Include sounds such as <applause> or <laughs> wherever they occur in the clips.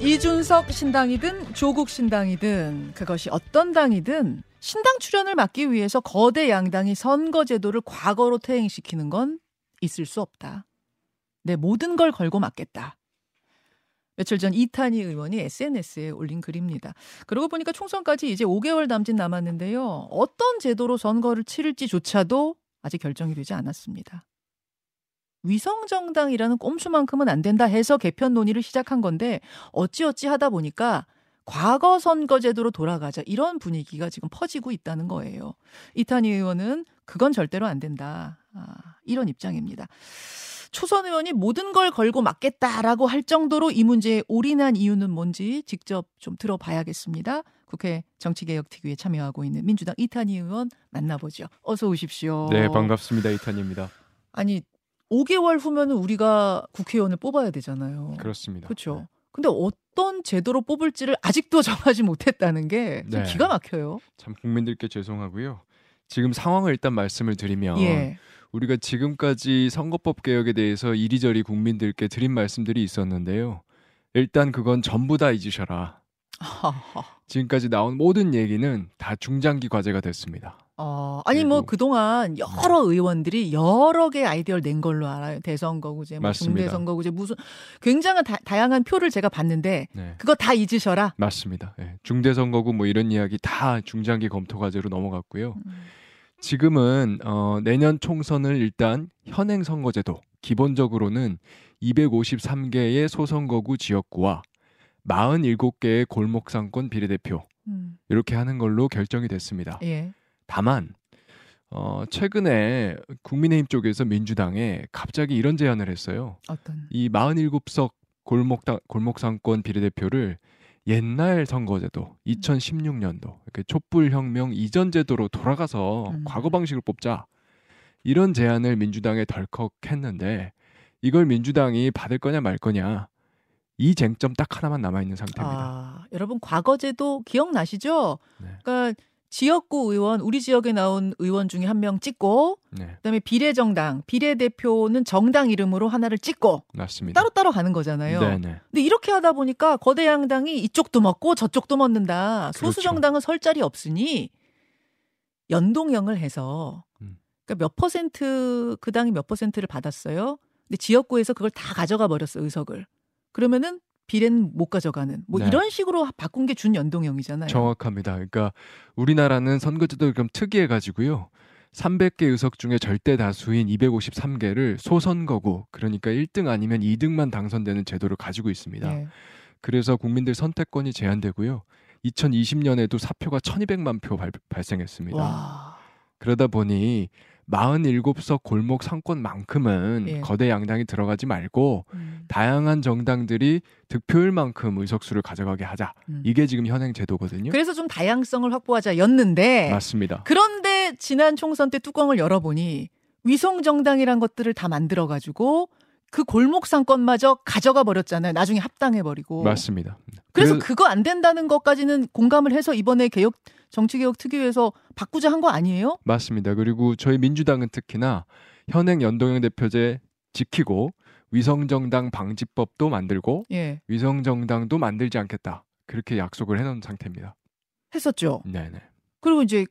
이준석 신당이든 조국 신당이든 그것이 어떤 당이든 신당 출연을 막기 위해서 거대 양당이 선거제도를 과거로 퇴행시키는 건 있을 수 없다. 내 모든 걸 걸고 맞겠다. 며칠 전 이탄희 의원이 SNS에 올린 글입니다. 그러고 보니까 총선까지 이제 5개월 남짓 남았는데요. 어떤 제도로 선거를 치를지조차도 아직 결정이 되지 않았습니다. 위성정당이라는 꼼수만큼은 안 된다 해서 개편 논의를 시작한 건데 어찌어찌 하다 보니까 과거 선거제도로 돌아가자 이런 분위기가 지금 퍼지고 있다는 거예요. 이탄희 의원은 그건 절대로 안 된다. 아, 이런 입장입니다. 초선 의원이 모든 걸 걸고 맞겠다라고 할 정도로 이 문제에 올인한 이유는 뭔지 직접 좀 들어봐야겠습니다. 국회 정치개혁특위에 참여하고 있는 민주당 이탄희 의원 만나보죠. 어서 오십시오. 네, 반갑습니다. 이탄희입니다. 아니 5개월 후면은 우리가 국회의원을 뽑아야 되잖아요. 그렇습니다. 그렇죠. 네. 근데 어떤 제도로 뽑을지를 아직도 <laughs> 정하지 못했다는 게좀 네. 기가 막혀요. 참 국민들께 죄송하고요. 지금 상황을 일단 말씀을 드리면 예. 우리가 지금까지 선거법 개혁에 대해서 이리저리 국민들께 드린 말씀들이 있었는데요. 일단 그건 전부 다 잊으셔라. <laughs> 지금까지 나온 모든 얘기는 다 중장기 과제가 됐습니다. 어, 아니 뭐 그동안 여러 의원들이 여러 개 아이디어를 낸 걸로 알아요. 대선거구제, 뭐 맞습니다. 중대선거구제 무슨 굉장한 다, 다양한 표를 제가 봤는데 네. 그거 다 잊으셔라. 맞습니다. 예, 중대선거구 뭐 이런 이야기 다 중장기 검토 과제로 넘어갔고요. 음. 지금은 어, 내년 총선을 일단 현행 선거제도 기본적으로는 253개의 소선거구 지역구와 47개의 골목상권 비례대표 음. 이렇게 하는 걸로 결정이 됐습니다. 예. 다만 어, 최근에 국민의힘 쪽에서 민주당에 갑자기 이런 제안을 했어요. 어떤 이 47석 골목 골목상권 비례대표를 옛날 선거제도 2016년도 이렇게 촛불혁명 이전 제도로 돌아가서 음. 과거 방식을 뽑자 이런 제안을 민주당에 덜컥 했는데 이걸 민주당이 받을 거냐 말 거냐 이 쟁점 딱 하나만 남아 있는 상태입니다. 아, 여러분 과거 제도 기억나시죠? 네. 그러니까 지역구 의원 우리 지역에 나온 의원 중에 한 명 찍고 네, 그다음에 비례정당 비례대표는 정당 이름으로 하나를 찍고 맞습니다. 따로따로 가는 거잖아요. 네, 네. 근데 이렇게 하다 보니까 거대 양당이 이쪽도 먹고 저쪽도 먹는다. 소수 그렇죠. 정당은 설 자리 없으니 연동형을 해서 음. 그러니까 몇 퍼센트 그 당이 몇 퍼센트를 받았어요. 근데 지역구에서 그걸 다 가져가 버렸어 의석을. 그러면은 비례는 못 가져가는 뭐 네. 이런 식으로 바꾼 게 준 연동형이잖아요. 정확합니다. 그러니까 우리나라는 선거제도를 좀 특이해 가지고요. 300개 의석 중에 절대 다수인 253개를 소선거구 그러니까 1등 아니면 2등만 당선되는 제도를 가지고 있습니다. 예. 그래서 국민들 선택권이 제한되고요. 2020년에도 사표가 1200만 표 발, 발생했습니다. 와. 그러다 보니 47석 골목 상권만큼은 예. 거대 양당이 들어가지 말고 음, 다양한 정당들이 득표율만큼 의석수를 가져가게 하자. 음. 이게 지금 현행 제도거든요. 그래서 좀 다양성을 확보하자였는데 맞습니다. 그런데 지난 총선 때 뚜껑을 열어보니 위성 정당이란 것들을 다 만들어 가지고 그 골목 상권마저 가져가 버렸잖아요. 나중에 합당해 버리고. 맞습니다. 그래서 그래- 그거 안 된다는 것까지는 공감을 해서 이번에 개혁 정치개혁 특위에서 바꾸자 한 거 아니에요? 맞습니다. 그리고 저희 민주당은 특히나 현행 연동형 대표제 지키고 위성정당 방지법도 만들고 예. 위성정당도 만들지 않겠다. 그렇게 약속을 해놓은 상태입니다. 했었죠. 네네. 그리고 이제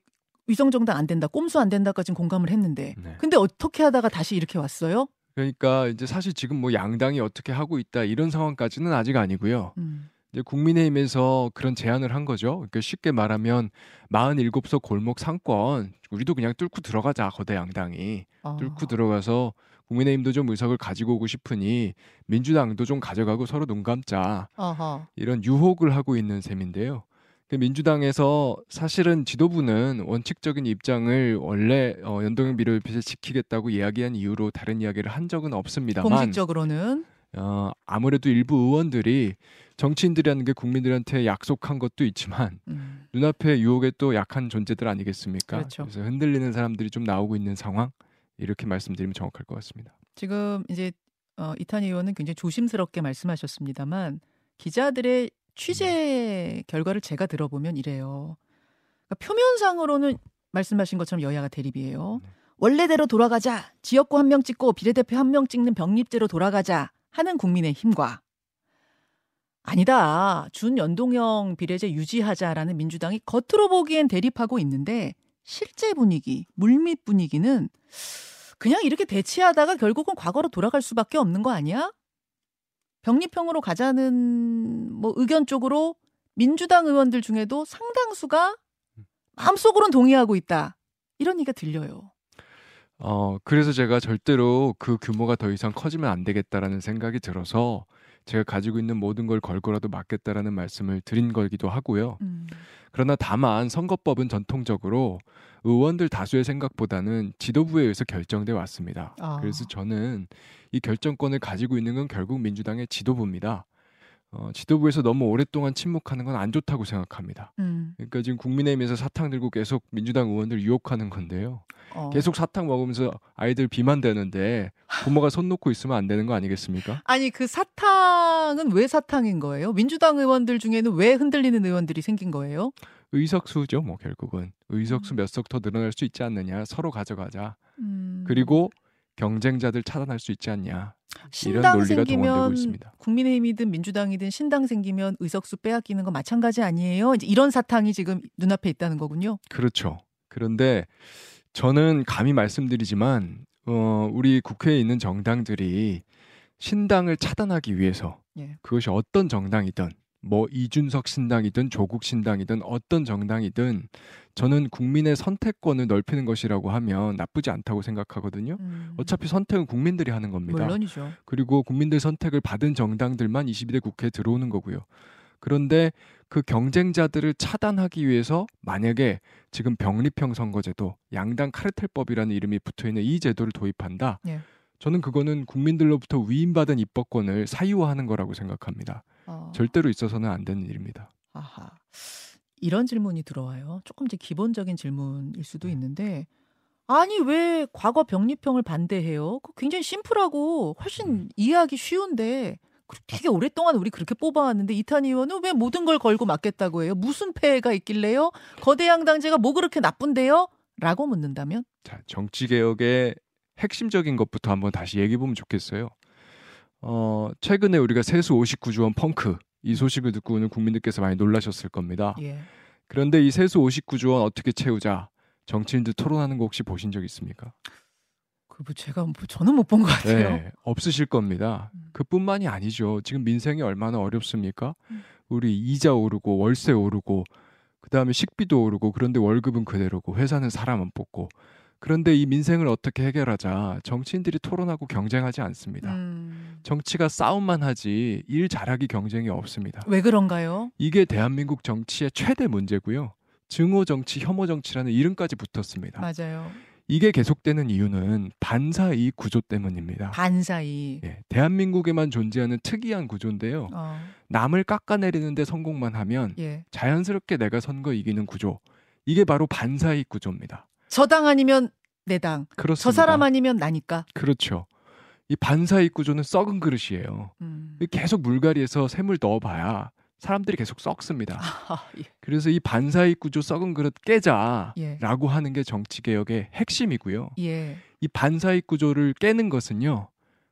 위성 정당 안 된다, 꼼수 안 된다까지는 공감을 했는데. 네. 근데 어떻게 하다가 다시 이렇게 왔어요? 그러니까 이제 사실 지금 뭐 양당이 어떻게 하고 있다 이런 상황까지는 아직 아니고요. 음. 이제 국민의힘에서 그런 제안을 한 거죠. 그러니까 쉽게 말하면 47석 골목 상권 우리도 그냥 뚫고 들어가자 거대 양당이 아. 뚫고 들어가서 국민의힘도 좀 의석을 가지고 오고 싶으니 민주당도 좀 가져가고 서로 눈 감자 아하. 이런 유혹을 하고 있는 셈인데요. 그 민주당에서 사실은 지도부는 원칙적인 입장을 원래 어, 연동형 비례대표제 지키겠다고 이야기한 이유로 다른 이야기를 한 적은 없습니다만 공식적으로는 어, 아무래도 일부 의원들이 정치인들이라는 게 국민들한테 약속한 것도 있지만 음. 눈앞에 유혹에 또 약한 존재들 아니겠습니까? 그렇죠. 래서 흔들리는 사람들이 좀 나오고 있는 상황 이렇게 말씀드리면 정확할 것 같습니다. 지금 이제 어, 이탄희 의원은 굉장히 조심스럽게 말씀하셨습니다만 기자들의 취재 결과를 제가 들어보면 이래요. 그러니까 표면상으로는 말씀하신 것처럼 여야가 대립이에요. 네. 원래대로 돌아가자. 지역구 한 명 찍고 비례대표 한 명 찍는 병립제로 돌아가자 하는 국민의 힘과 아니다. 준연동형 비례제 유지하자라는 민주당이 겉으로 보기엔 대립하고 있는데 실제 분위기, 물밑 분위기는 그냥 이렇게 대치하다가 결국은 과거로 돌아갈 수밖에 없는 거 아니야? 병립형으로 가자는 뭐 의견 쪽으로 민주당 의원들 중에도 상당수가 마음속으로는 동의하고 있다. 이런 얘기가 들려요. 어, 그래서 제가 절대로 그 규모가 더 이상 커지면 안 되겠다라는 생각이 들어서 제가 가지고 있는 모든 걸 걸고라도 막겠다라는 말씀을 드린 거기도 하고요. 음. 그러나 다만 선거법은 전통적으로 의원들 다수의 생각보다는 지도부에 의해서 결정돼 왔습니다. 아. 그래서 저는 이 결정권을 가지고 있는 건 결국 민주당의 지도부입니다. 어, 지도부에서 너무 오랫동안 침묵하는 건 안 좋다고 생각합니다. 음. 그러니까 지금 국민의힘에서 사탕 들고 계속 민주당 의원들 유혹하는 건데요. 어. 계속 사탕 먹으면서 아이들 비만 되는데 부모가 손 놓고 있으면 안 되는 거 아니겠습니까? 아니 그 사탕은 왜 사탕인 거예요? 민주당 의원들 중에는 왜 흔들리는 의원들이 생긴 거예요? 의석수죠, 뭐 결국은 의석수 음. 몇석 더 늘어날 수 있지 않느냐, 서로 가져가자. 음. 그리고 경쟁자들 차단할 수 있지 않냐. 신당 생기면. 국민의힘이든 민주당이든 신당 생기면 의석수 빼앗기는 거 마찬가지 아니에요? 이제 이런 사탕이 지금 눈앞에 있다는 거군요. 그렇죠. 그런데 저는 감히 말씀드리지만 어, 우리 국회에 있는 정당들이 신당을 차단하기 위해서 예. 그것이 어떤 정당이든 뭐 이준석 신당이든 조국 신당이든 어떤 정당이든 저는 국민의 선택권을 넓히는 것이라고 하면 나쁘지 않다고 생각하거든요. 음. 어차피 선택은 국민들이 하는 겁니다. 물론이죠. 그리고 국민들 선택을 받은 정당들만 22대 국회에 들어오는 거고요. 그런데 그 경쟁자들을 차단하기 위해서 만약에 지금 병립형 선거제도, 양당 카르텔법이라는 이름이 붙어 있는 이 제도를 도입한다. 예. 저는 그거는 국민들로부터 위임받은 입법권을 사유화하는 거라고 생각합니다. 어. 절대로 있어서는 안 되는 일입니다. 아하. 이런 질문이 들어와요. 조금 이제 기본적인 질문일 수도 네. 있는데 아니 왜 과거 병립형을 반대해요? 그 굉장히 심플하고 훨씬 음. 이해하기 쉬운데 그 되게 오랫동안 우리 그렇게 뽑아왔는데 이탄 의원은 왜 모든 걸 걸고 맞겠다고 해요? 무슨 폐해가 있길래요? 거대 양당제가 뭐 그렇게 나쁜데요? 라고 묻는다면 자, 정치 개혁의 핵심적인 것부터 한번 다시 얘기해 보면 좋겠어요. 어, 최근에 우리가 세수 59조 원 펑크 이 소식을 듣고는 국민들께서 많이 놀라셨을 겁니다. 예. 그런데 이 세수 59조 원 어떻게 채우자 정치인들 토론하는 거 혹시 보신 적 있습니까? 그뭐 제가 뭐 저는 못 본 것 같아요. 네, 없으실 겁니다. 음. 그뿐만이 아니죠. 지금 민생이 얼마나 어렵습니까? 음. 우리 이자 오르고 월세 오르고 그다음에 식비도 오르고 그런데 월급은 그대로고 회사는 사람 안 뽑고 그런데 이 민생을 어떻게 해결하자 정치인들이 토론하고 경쟁하지 않습니다. 음. 정치가 싸움만 하지 일 잘하기 경쟁이 없습니다. 왜 그런가요? 이게 대한민국 정치의 최대 문제고요. 증오 정치, 혐오 정치라는 이름까지 붙었습니다. 맞아요. 이게 계속되는 이유는 반사 이익 구조 때문입니다. 반사이. 예, 대한민국에만 존재하는 특이한 구조인데요. 어, 남을 깎아내리는데 성공만 하면 예. 자연스럽게 내가 선거 이기는 구조. 이게 바로 반사이익 구조입니다. 저당 아니면 내 당. 그렇습니다. 저 사람 아니면 나니까. 그렇죠. 이 반사이익 구조는 썩은 그릇이에요. 음. 계속 물갈이에서 샘을 넣어봐야 사람들이 계속 썩습니다. 아, <laughs> 예. 그래서 이 반사이익 구조 썩은 그릇 깨자라고 예. 하는 게 정치 개혁의 핵심이고요. 예. 이 반사이익 구조를 깨는 것은요.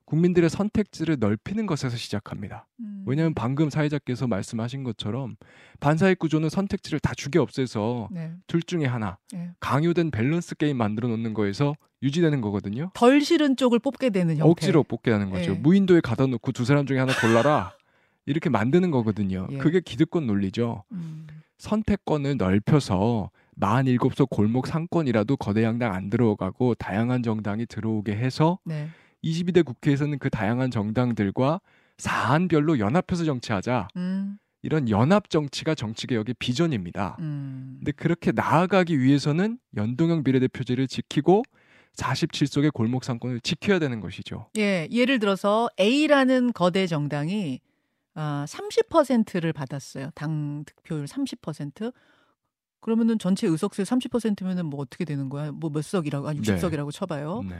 국민들의 선택지를 넓히는 것에서 시작합니다. 음. 왜냐하면 방금 사회자께서 말씀하신 것처럼 반사이익 구조는 선택지를 다 죽여 없애서 네. 둘 중에 하나 예. 강요된 밸런스 게임 만들어 놓는 거에서 유지되는 거거든요. 덜 싫은 쪽을 뽑게 되는 형태. 억지로 뽑게 하는 거죠. 예. 무인도에 가다 놓고 두 사람 중에 하나 골라라 <laughs> 이렇게 만드는 거거든요. 예. 그게 기득권 논리죠. 음. 선택권을 넓혀서 47석 골목 상권이라도 거대 양당 안 들어가고 다양한 정당이 들어오게 해서 네. 22대 국회에서는 그 다양한 정당들과 사안별로 연합해서 정치하자. 음. 이런 연합 정치가 정치 개혁의 비전입니다. 음. 근데 그렇게 나아가기 위해서는 연동형 비례대표제를 지키고 47석의 골목 상권을 지켜야 되는 것이죠. 예, 예를 들어서 A라는 거대 정당이 아, 30%를 받았어요. 당 득표율 30%. 그러면은 전체 의석수의 30%면은 뭐 어떻게 되는 거야? 뭐 몇 석이라고? 아, 60석이라고 쳐봐요. 네.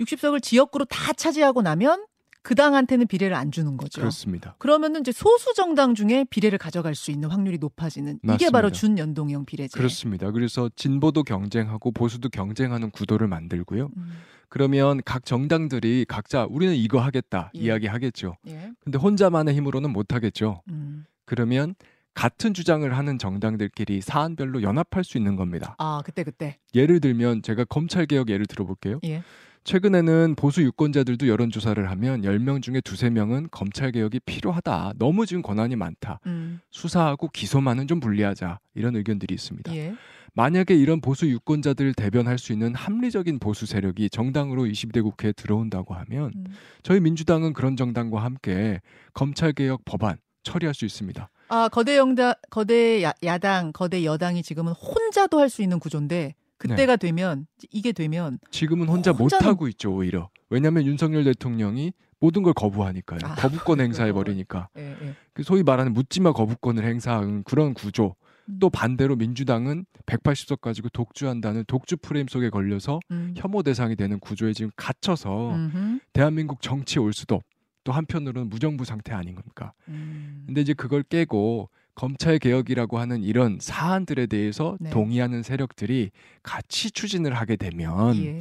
60석을 지역구로 다 차지하고 나면 그 당한테는 비례를 안 주는 거죠. 그렇습니다. 그러면은 이제 소수 정당 중에 비례를 가져갈 수 있는 확률이 높아지는 이게 맞습니다. 바로 준연동형 비례제. 그렇습니다. 그래서 진보도 경쟁하고 보수도 경쟁하는 구도를 만들고요. 음, 그러면 각 정당들이 각자 우리는 이거 하겠다 예. 이야기하겠죠. 예. 근데 혼자만의 힘으로는 못 하겠죠. 음. 그러면 같은 주장을 하는 정당들끼리 사안별로 연합할 수 있는 겁니다. 아 그때 그때. 예를 들면 제가 검찰 개혁 예를 들어 볼게요. 예. 최근에는 보수 유권자들도 여론조사를 하면 10명 중에 두세 명은 검찰 개혁이 필요하다. 너무 지금 권한이 많다. 음. 수사하고 기소만은 좀 분리하자. 이런 의견들이 있습니다. 예. 만약에 이런 보수 유권자들을 대변할 수 있는 합리적인 보수 세력이 정당으로 22대 국회에 들어온다고 하면 음. 저희 민주당은 그런 정당과 함께 검찰 개혁 법안 처리할 수 있습니다. 아 거대 영당, 거대 야, 야당, 거대 여당이 지금은 혼자도 할 수 있는 구조인데 그때가 되면 이게 되면 지금은 혼자 못 혼자는- 하고 있죠, 오히려. 왜냐하면 윤석열 대통령이 모든 걸 거부하니까요. 아, 거부권 행사해 버리니까. 예, 예. 그 소위 말하는 묻지마 거부권을 행사한 그런 구조. 음. 또 반대로 민주당은 180석 가지고 독주한다는 독주 프레임 속에 걸려서 음. 혐오 대상이 되는 구조에 지금 갇혀서 음흠. 대한민국 정치에 올 수도 또 한편으로는 무정부 상태 아닌 겁니까? 음. 근데 이제 그걸 깨고 검찰 개혁이라고 하는 이런 사안들에 대해서 네. 동의하는 세력들이 같이 추진을 하게 되면 예.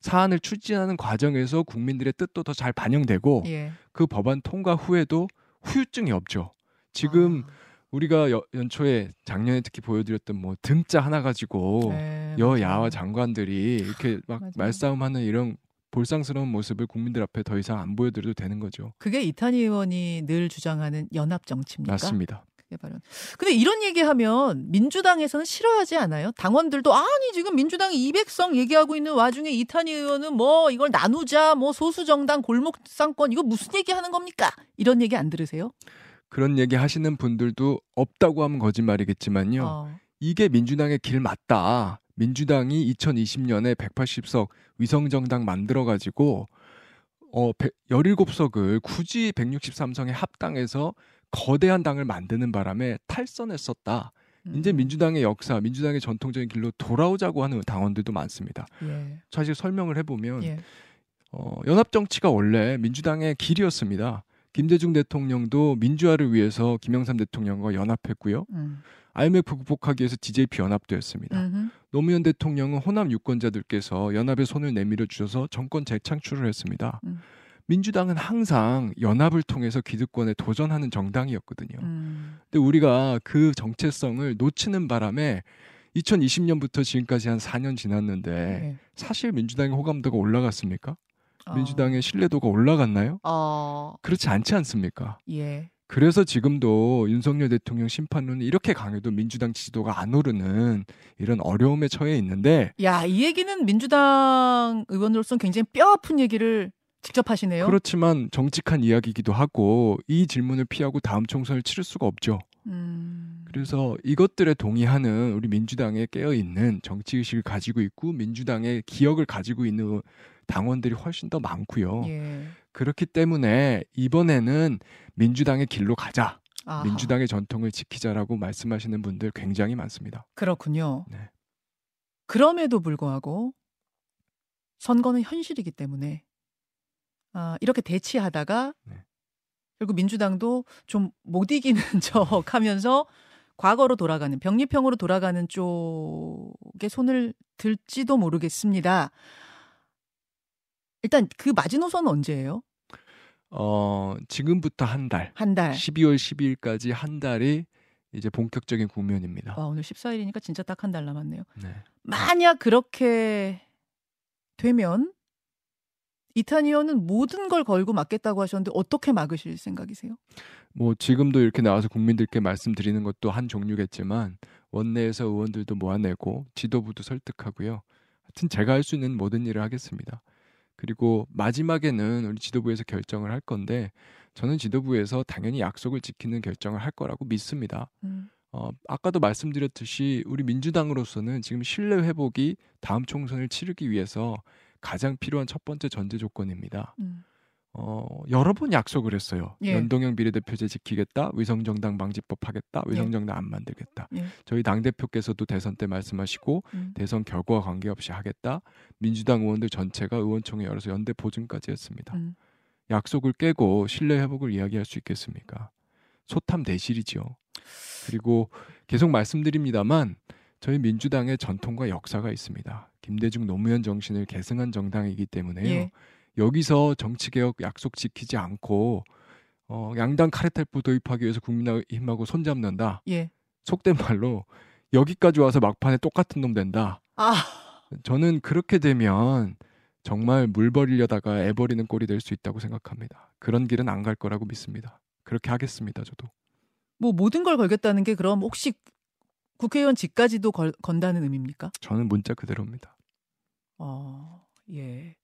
사안을 추진하는 과정에서 국민들의 뜻도 더 잘 반영되고 예. 그 법안 통과 후에도 후유증이 없죠. 지금 아, 우리가 여- 연초에 작년에 특히 보여드렸던 뭐 등자 하나 가지고 네, 여야와. 장관들이 이렇게 막 맞아요. 말싸움하는 이런 볼상스러운 모습을 국민들 앞에 더 이상 안 보여드려도 되는 거죠. 그게 이탄희 의원이 늘 주장하는 연합 정치입니까? 맞습니다. 그게 바로. 근데 이런 얘기하면 민주당에서는 싫어하지 않아요? 당원들도 아니 지금 민주당이 200석 얘기하고 있는 와중에 이탄희 의원은 뭐 이걸 나누자 뭐 소수 정당 골목 상권 이거 무슨 얘기하는 겁니까? 이런 얘기 안 들으세요? 그런 얘기 하시는 분들도 없다고 하면 거짓말이겠지만요. 어. 이게 민주당의 길 맞다. 민주당이 2020년에 180석 위성정당 만들어가지고 어 17석을 굳이 163석에 합당해서 거대한 당을 만드는 바람에 탈선했었다. 이제 음. 민주당의 역사, 민주당의 전통적인 길로 돌아오자고 하는 당원들도 많습니다. 예. 사실 설명을 해보면 예. 어, 연합 정치가 원래 민주당의 길이었습니다. 김대중 대통령도 민주화를 위해서 김영삼 대통령과 연합했고요. 음. IMF 극복하기 위해서 DJP 연합도 했습니다. 음흠. 노무현 대통령은 호남 유권자들께서 연합에 손을 내밀어 주셔서 정권 재창출을 했습니다. 음. 민주당은 항상 연합을 통해서 기득권에 도전하는 정당이었거든요. 음. 근데 우리가 그 정체성을 놓치는 바람에 2020년부터 지금까지 한 4년 지났는데 예. 사실 민주당의 호감도가 올라갔습니까? 어. 민주당의 신뢰도가 올라갔나요? 어. 그렇지 않지 않습니까? 예. 그래서 지금도 윤석열 대통령 심판론이 이렇게 강해도 민주당 지지도가 안 오르는 이런 어려움에 처해 있는데 야, 이 얘기는 민주당 의원으로서는 굉장히 뼈 아픈 얘기를 직접 하시네요. 그렇지만 정직한 이야기이기도 하고 이 질문을 피하고 다음 총선을 치를 수가 없죠. 음. 그래서 이것들에 동의하는 우리 민주당에 깨어 있는 정치 의식을 가지고 있고 민주당의 기억을 가지고 있는 당원들이 훨씬 더 많고요. 예. 그렇기 때문에 이번에는 민주당의 길로 가자. 아하. 민주당의 전통을 지키자라고 말씀하시는 분들 굉장히 많습니다. 그렇군요. 네. 그럼에도 불구하고 선거는 현실이기 때문에 아, 이렇게 대치하다가 네. 결국 민주당도 좀 못 이기는 <laughs> 척하면서 과거로 돌아가는 병립형으로 돌아가는 쪽에 손을 들지도 모르겠습니다. 일단 그 마지노선은 언제예요? 어, 지금부터 한 달, 한 달. 12월 12일까지 한 달이 이제 본격적인 국면입니다. 와, 오늘 14일이니까 진짜 딱 한 달 남았네요. 네. 만약 그렇게 되면 이탄 의원은 모든 걸 걸고 막겠다고 하셨는데 어떻게 막으실 생각이세요? 뭐 지금도 이렇게 나와서 국민들께 말씀드리는 것도 한 종류겠지만 원내에서 의원들도 모아내고 지도부도 설득하고요. 하여튼 제가 할 수 있는 모든 일을 하겠습니다. 그리고 마지막에는 우리 지도부에서 결정을 할 건데 저는 지도부에서 당연히 약속을 지키는 결정을 할 거라고 믿습니다. 음, 어, 아까도 말씀드렸듯이 우리 민주당으로서는 지금 신뢰 회복이 다음 총선을 치르기 위해서 가장 필요한 첫 번째 전제 조건입니다. 음. 어, 여러 번 약속을 했어요. 예. 연동형 비례대표제 지키겠다, 위성정당 방지법 하겠다, 위성정당 안 만들겠다. 예. 저희 당 대표께서도 대선 때 말씀하시고 음. 대선 결과와 관계없이 하겠다. 민주당 의원들 전체가 의원총회 열어서 연대 보증까지 했습니다. 음. 약속을 깨고 신뢰 회복을 이야기할 수 있겠습니까? 소탐 대실이죠. 그리고 계속 말씀드립니다만 저희 민주당의 전통과 역사가 있습니다. 김대중 노무현 정신을 계승한 정당이기 때문에요. 예. 여기서 정치개혁 약속 지키지 않고 어, 양당 카르텔부 도입하기 위해서 국민의힘하고 손잡는다. 예. 속된 말로 여기까지 와서 막판에 똑같은 놈 된다. 아, 저는 그렇게 되면 정말 물 버리려다가 애 버리는 꼴이 될 수 있다고 생각합니다. 그런 길은 안 갈 거라고 믿습니다. 그렇게 하겠습니다, 저도. 뭐 모든 걸 걸겠다는 게 그럼 혹시 국회의원 직까지도 걸, 건다는 의미입니까? 저는 문자 그대로입니다. 어, 예.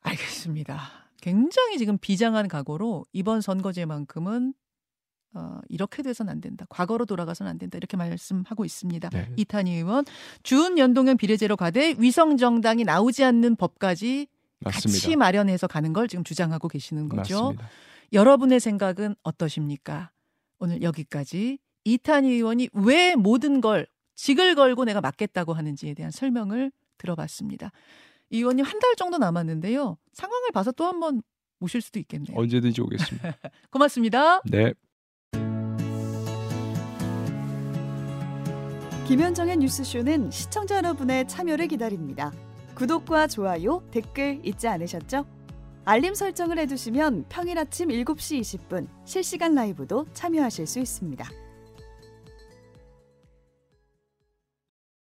알겠습니다. 굉장히 지금 비장한 각오로 이번 선거제만큼은 어, 이렇게 돼선 안 된다. 과거로 돌아가선 안 된다. 이렇게 말씀하고 있습니다. 네. 이탄희 의원 준 연동형 비례제로 가되 위성 정당이 나오지 않는 법까지 같이 맞습니다. 마련해서 가는 걸 지금 주장하고 계시는 거죠. 맞습니다. 여러분의 생각은 어떠십니까? 오늘 여기까지 이탄희 의원이 왜 모든 걸 직을 걸고 내가 맡겠다고 하는지에 대한 설명을 들어봤습니다. 이 의원님 한 달 정도 남았는데요. 상황을 봐서 또 한 번 모실 수도 있겠네요. 언제든지 오겠습니다. <laughs> 고맙습니다. 네. 김현정의 뉴스쇼는 시청자 여러분의 참여를 기다립니다. 구독과 좋아요, 댓글 잊지 않으셨죠? 알림 설정을 해두시면 평일 아침 7시 20분 실시간 라이브도 참여하실 수 있습니다.